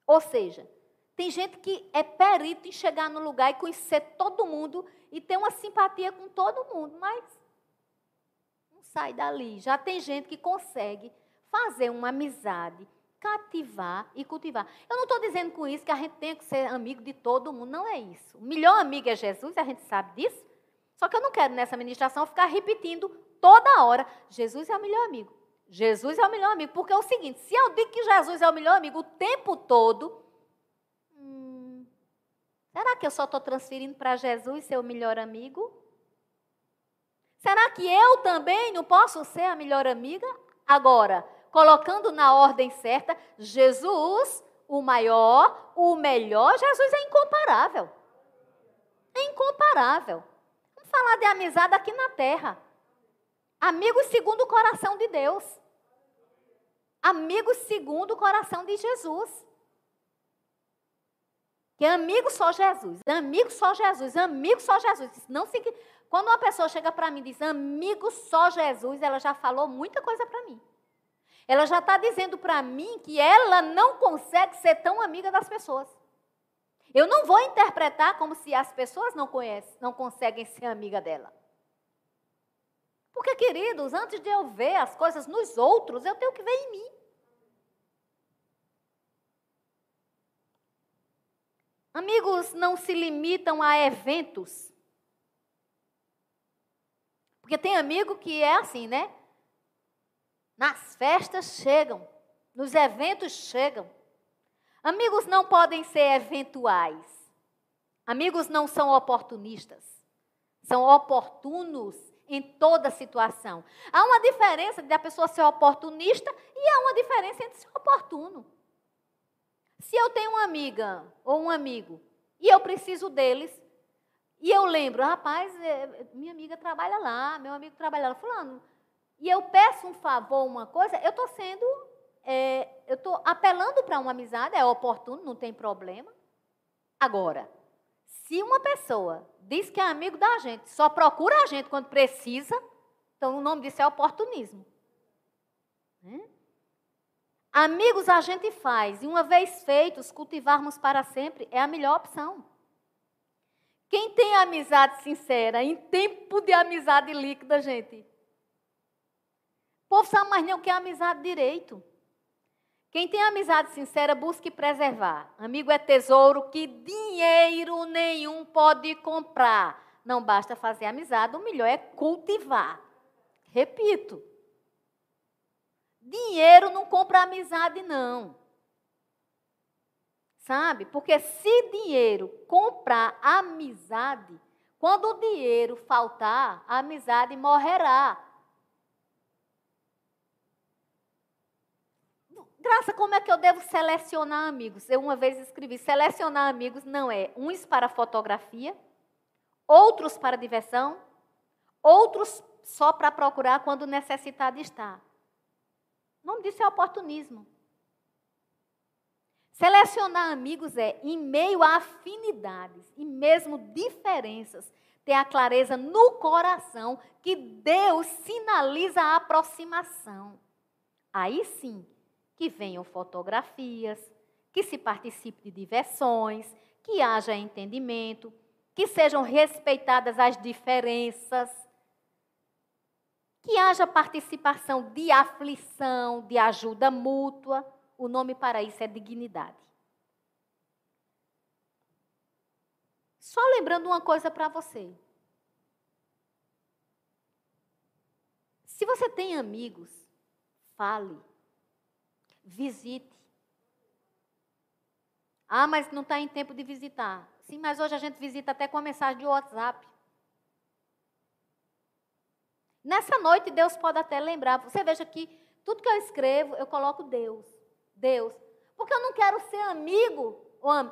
[SPEAKER 1] Ou seja, tem gente que é perito em chegar no lugar e conhecer todo mundo e ter uma simpatia com todo mundo, mas não sai dali. Já tem gente que consegue fazer uma amizade, cativar e cultivar. Eu não estou dizendo com isso que a gente tem que ser amigo de todo mundo, não é isso. O melhor amigo é Jesus, a gente sabe disso. Só que eu não quero nessa ministração ficar repetindo toda hora: Jesus é o melhor amigo. Jesus é o melhor amigo. Porque é o seguinte: se eu digo que Jesus é o melhor amigo o tempo todo, hum, será que eu só estou transferindo para Jesus ser o melhor amigo? Será que eu também não posso ser a melhor amiga? Agora, colocando na ordem certa, Jesus, o maior, o melhor, Jesus é incomparável. É incomparável. Vamos falar de amizade aqui na terra. Amigos segundo o coração de Deus amigos segundo o coração de Jesus. Que amigo só Jesus, amigo só Jesus, amigo só Jesus. Não se... Quando uma pessoa chega para mim e diz amigo só Jesus, ela já falou muita coisa para mim. Ela já está dizendo para mim que ela não consegue ser tão amiga das pessoas. Eu não vou interpretar como se as pessoas não conhecem, não conseguem ser amiga dela. Porque, queridos, antes de eu ver as coisas nos outros, eu tenho que ver em mim. Amigos não se limitam a eventos. Porque tem amigo que é assim, né? Nas festas chegam, nos eventos chegam. Amigos não podem ser eventuais. Amigos não são oportunistas. São oportunos em toda situação. Há uma diferença de a pessoa ser oportunista e há uma diferença entre ser oportuno. Se eu tenho uma amiga ou um amigo e eu preciso deles, e eu lembro, rapaz, é, minha amiga trabalha lá, meu amigo trabalha lá, fulano, e eu peço um favor, uma coisa, eu estou sendo, é, eu estou apelando para uma amizade, é oportuno, não tem problema. Agora, se uma pessoa diz que é amigo da gente, só procura a gente quando precisa, então o nome disso é oportunismo. Né? Amigos a gente faz, e uma vez feitos, cultivarmos para sempre é a melhor opção. Quem tem amizade sincera em tempo de amizade líquida, gente? O povo sabe mais nem o que é amizade direito. Quem tem amizade sincera, busque preservar. Amigo é tesouro que dinheiro nenhum pode comprar. Não basta fazer amizade, o melhor é cultivar. Repito, Dinheiro não compra amizade, não. Sabe? Porque se dinheiro comprar amizade, quando o dinheiro faltar, a amizade morrerá. Graça, como é que eu devo selecionar amigos? Eu uma vez escrevi: selecionar amigos não é uns para fotografia, outros para diversão, outros só para procurar quando necessitado está. O nome disso é oportunismo. Selecionar amigos é, em meio a afinidades e mesmo diferenças, ter a clareza no coração que Deus sinaliza a aproximação. Aí sim, que venham fotografias, que se participe de diversões, que haja entendimento, que sejam respeitadas as diferenças. que haja participação de aflição, de ajuda mútua. O nome para isso é dignidade. Só lembrando uma coisa para você. Se você tem amigos, fale, visite. Ah, mas não está em tempo de visitar. Sim, mas hoje a gente visita até com a mensagem de WhatsApp. Nessa noite, Deus pode até lembrar. Você veja que tudo que eu escrevo, eu coloco Deus. Deus. Porque eu não quero ser amigo,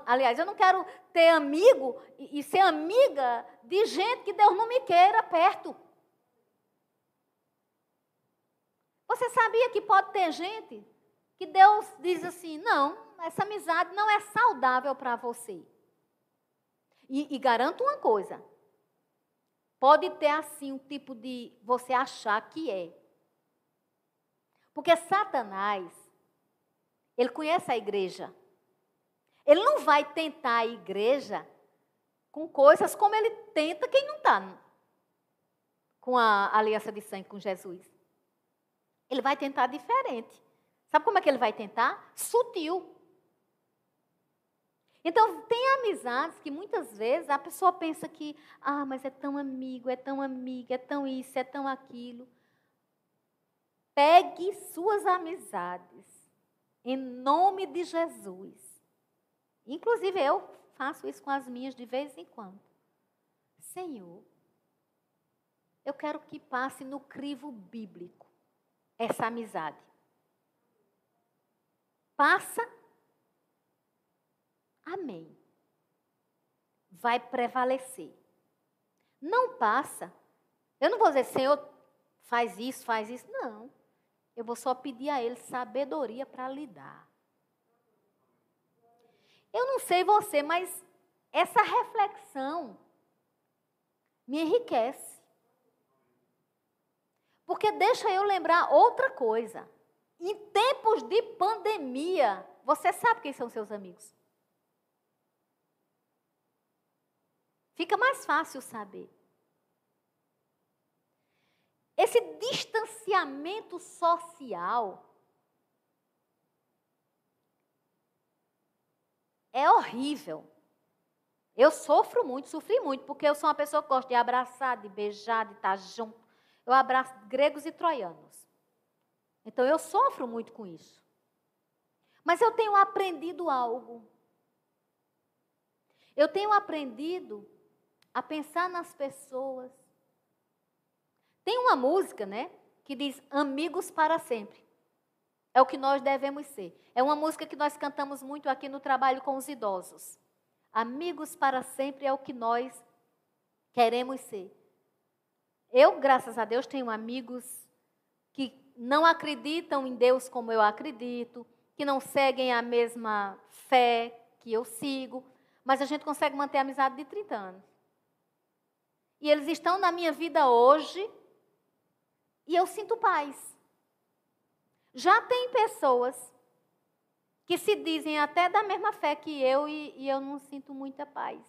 [SPEAKER 1] aliás, eu não quero ter amigo e, e ser amiga de gente que Deus não me queira perto. Você sabia que pode ter gente que Deus diz assim: não, essa amizade não é saudável para você. E, e garanto uma coisa: Pode ter assim um tipo de você achar que é. Porque Satanás, ele conhece a igreja. Ele não vai tentar a igreja com coisas como ele tenta quem não está com a aliança de sangue com Jesus. Ele vai tentar diferente. Sabe como é que ele vai tentar? Sutil. Então, tem amizades que muitas vezes a pessoa pensa que, ah, mas é tão amigo, é tão amiga, é tão isso, é tão aquilo. Pegue suas amizades em nome de Jesus. Inclusive, eu faço isso com as minhas de vez em quando. Senhor, eu quero que passe no crivo bíblico essa amizade. Passa Amém. Vai prevalecer. Não passa. Eu não vou dizer, Senhor, faz isso, faz isso. Não. Eu vou só pedir a Ele sabedoria para lidar. Eu não sei você, mas essa reflexão me enriquece. Porque deixa eu lembrar outra coisa. Em tempos de pandemia, você sabe quem são seus amigos. Fica mais fácil saber. Esse distanciamento social é horrível. Eu sofro muito, sofri muito, porque eu sou uma pessoa que gosta de abraçar, de beijar, de estar junto. Eu abraço gregos e troianos. Então eu sofro muito com isso. Mas eu tenho aprendido algo. Eu tenho aprendido a pensar nas pessoas. Tem uma música, né, que diz amigos para sempre. É o que nós devemos ser. É uma música que nós cantamos muito aqui no trabalho com os idosos. Amigos para sempre é o que nós queremos ser. Eu, graças a Deus, tenho amigos que não acreditam em Deus como eu acredito, que não seguem a mesma fé que eu sigo, mas a gente consegue manter a amizade de 30 anos. E eles estão na minha vida hoje e eu sinto paz. Já tem pessoas que se dizem até da mesma fé que eu e, e eu não sinto muita paz.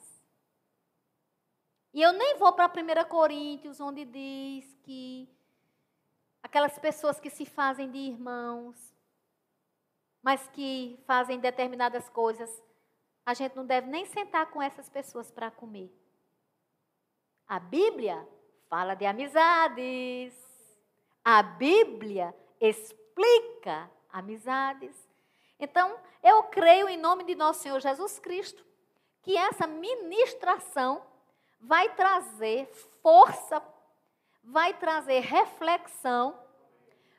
[SPEAKER 1] E eu nem vou para 1 Coríntios, onde diz que aquelas pessoas que se fazem de irmãos, mas que fazem determinadas coisas, a gente não deve nem sentar com essas pessoas para comer. A Bíblia fala de amizades. A Bíblia explica amizades. Então, eu creio em nome de nosso Senhor Jesus Cristo que essa ministração vai trazer força, vai trazer reflexão,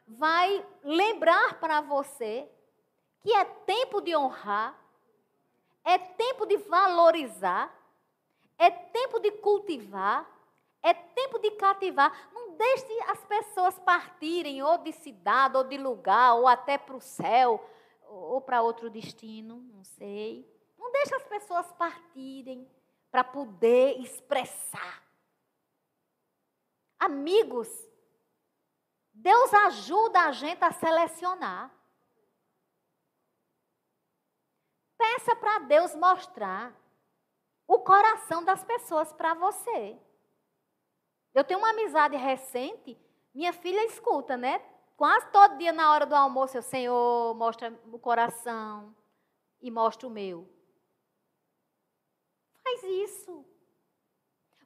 [SPEAKER 1] vai lembrar para você que é tempo de honrar, é tempo de valorizar, é tempo de cultivar, é tempo de cativar. Não deixe as pessoas partirem ou de cidade, ou de lugar, ou até para o céu, ou para outro destino, não sei. Não deixe as pessoas partirem para poder expressar. Amigos, Deus ajuda a gente a selecionar. Peça para Deus mostrar o coração das pessoas para você. Eu tenho uma amizade recente Minha filha escuta, né? Quase todo dia na hora do almoço, o Senhor mostra o coração e mostra o meu. Faz isso.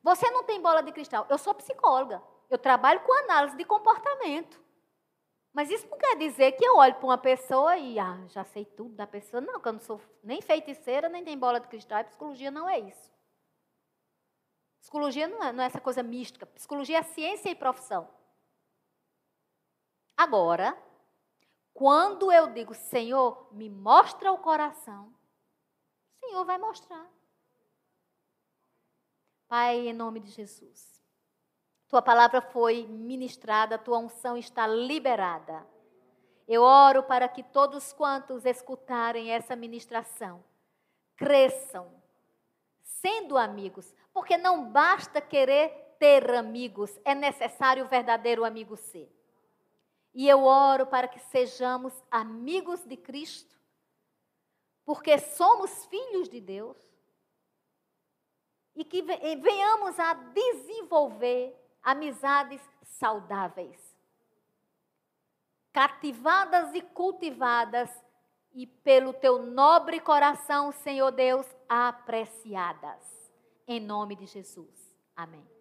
[SPEAKER 1] Você não tem bola de cristal. Eu sou psicóloga. Eu trabalho com análise de comportamento. Mas isso não quer dizer que eu olho para uma pessoa e ah, já sei tudo da pessoa. Não, que eu não sou nem feiticeira, nem tem bola de cristal. E psicologia não é isso. Psicologia não é, não é essa coisa mística. Psicologia é ciência e profissão. Agora, quando eu digo, Senhor, me mostra o coração, o Senhor vai mostrar. Pai, em nome de Jesus. Tua palavra foi ministrada, tua unção está liberada. Eu oro para que todos quantos escutarem essa ministração cresçam, sendo amigos, porque não basta querer ter amigos, é necessário o verdadeiro amigo ser. E eu oro para que sejamos amigos de Cristo, porque somos filhos de Deus e que venhamos a desenvolver amizades saudáveis, cativadas e cultivadas e pelo teu nobre coração, Senhor Deus, apreciadas. Em nome de Jesus. Amém.